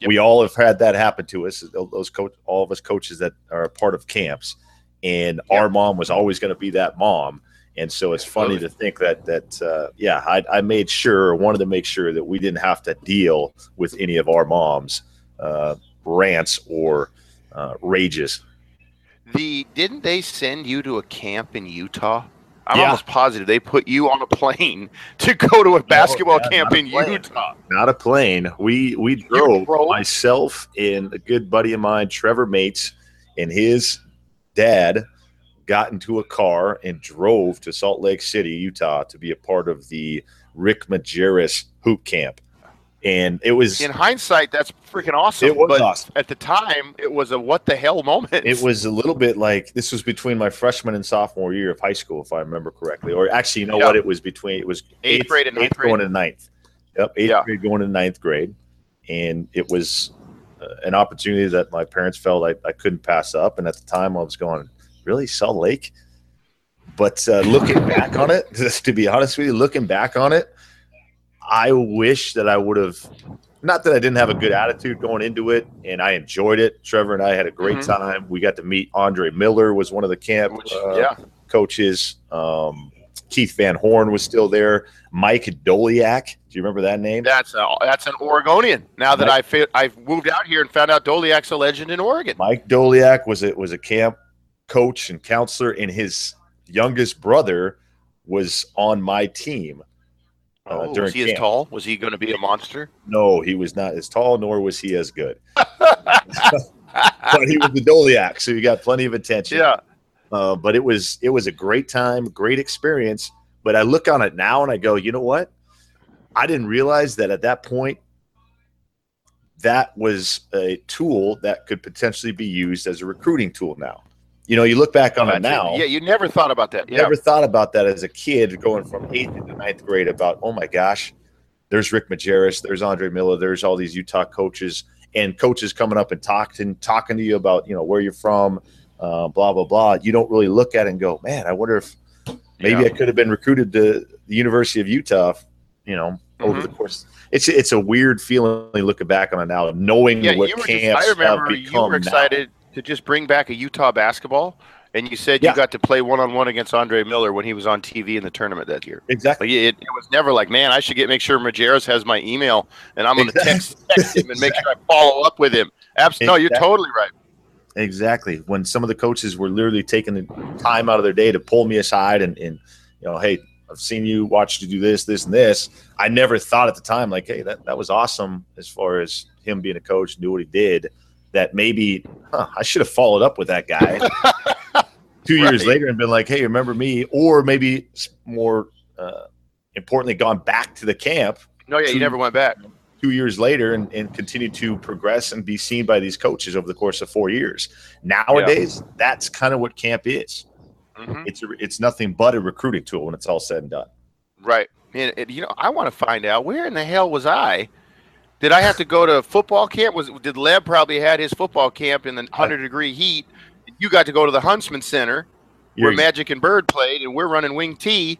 Yep. We all have had that happen to us. Those coach, all of us coaches that are a part of camps, and our mom was always going to be that mom. And so it's funny to think that that uh, yeah, I, I made sure, wanted to make sure that we didn't have to deal with any of our moms' uh, rants or uh, rages. The didn't they send you to a camp in Utah? I'm Yeah. almost positive they put you on a plane *laughs* to go to a basketball yeah, camp a in plane. Utah. not a plane. We we drove drove? myself and a good buddy of mine, Trevor Mates, and his dad got into a car and drove to Salt Lake City, Utah, to be a part of the Rick Majerus hoop camp. And it was In hindsight, that's freaking awesome. it was but awesome. at the time, it was a what the hell moment. It was a little bit like this was between my freshman and sophomore year of high school, if I remember correctly. Or actually, you know Yeah. what? It was between it was Eighth grade and ninth eighth grade. going to ninth. Yep, eighth Yeah. grade going to ninth grade, and it was uh, an opportunity that my parents felt I, I couldn't pass up. And at the time, I was going, really Salt Lake. But uh, looking back on it, just *laughs* to be honest with you, looking back on it, I wish that I would have. Not that I didn't have a good attitude going into it, and I enjoyed it. Trevor and I had a great Mhm. time. We got to meet Andre Miller, was one of the camp Which, uh, yeah, coaches. Um, Keith Van Horn was still there. Mike Doleac. Do you remember that name? That's a, that's an Oregonian. Now that Mike- I I've moved out here and found out Doleac's a legend in Oregon. Mike Doleac was a, was a camp coach and counselor, and his youngest brother was on my team. Uh, Oh, during was he as tall? Was he going to be a monster? No, he was not as tall, nor was he as good. *laughs* *laughs* but he was the Doleac, so he got plenty of attention. Yeah. Uh, but it was it was a great time, great experience. But I look on it now and I go, you know what? I didn't realize that at that point that was a tool that could potentially be used as a recruiting tool now. You know, you look back on it now. Yeah, you never thought about that. Yeah. Never thought about that as a kid going from eighth to ninth grade about, oh my gosh, there's Rick Majerus, there's Andre Miller, there's all these Utah coaches and coaches coming up and talking talking to you about, you know, where you're from, uh, blah, blah, blah. You don't really look at it and go, man, I wonder if maybe Yeah. I could have been recruited to the University of Utah, you know, over Mhm. the course. It's it's a weird feeling looking back on it now, knowing Yeah, what you were just, camps I remember have you become were now. To just bring back a Utah basketball, and you said Yeah. you got to play one on one against Andre Miller when he was on TV in the tournament that year. Exactly. Like it, it was never like, man, I should get make sure Majerus has my email, and I'm going to text, text him and make sure I follow up with him. Absolutely, no, you're totally right. Exactly. When some of the coaches were literally taking the time out of their day to pull me aside and, and you know, hey, I've seen you watch you do this, this, and this. I never thought at the time, like, hey, that, that was awesome as far as him being a coach, knew what he did. That maybe huh, I should have followed up with that guy *laughs* two years Right. later and been like, hey, remember me? Or maybe more uh, importantly, gone back to the camp No, yeah, Two- you never went back. two years later and, and continue to progress and be seen by these coaches over the course of four years. Nowadays, that's kind of what camp is. hmm It's a, it's nothing but a recruiting tool when it's all said and done. Right. And, and, you know, I want to find out where in the hell was I? Did I have to go to football camp? Was did Leb probably had his football camp in the hundred degree heat? You got to go to the Huntsman Center where Magic and Bird played, and we're running wing T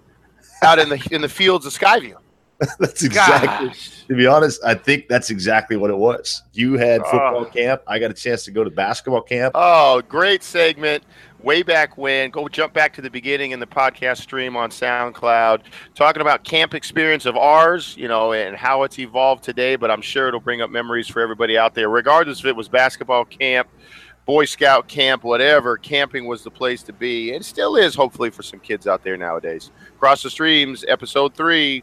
out in the in the fields of Skyview. *laughs* that's exactly. Gosh. To be honest, I think that's exactly what it was. You had football Ah. camp. I got a chance to go to basketball camp. Oh, great segment. Way back when, go jump back to the beginning in the podcast stream on SoundCloud, talking about camp experience of ours, you know, and how it's evolved today. But I'm sure it'll bring up memories for everybody out there, regardless if it was basketball camp, Boy Scout camp, whatever. Camping was the place to be, and still is, hopefully, for some kids out there nowadays. Across the Streams, Episode 3.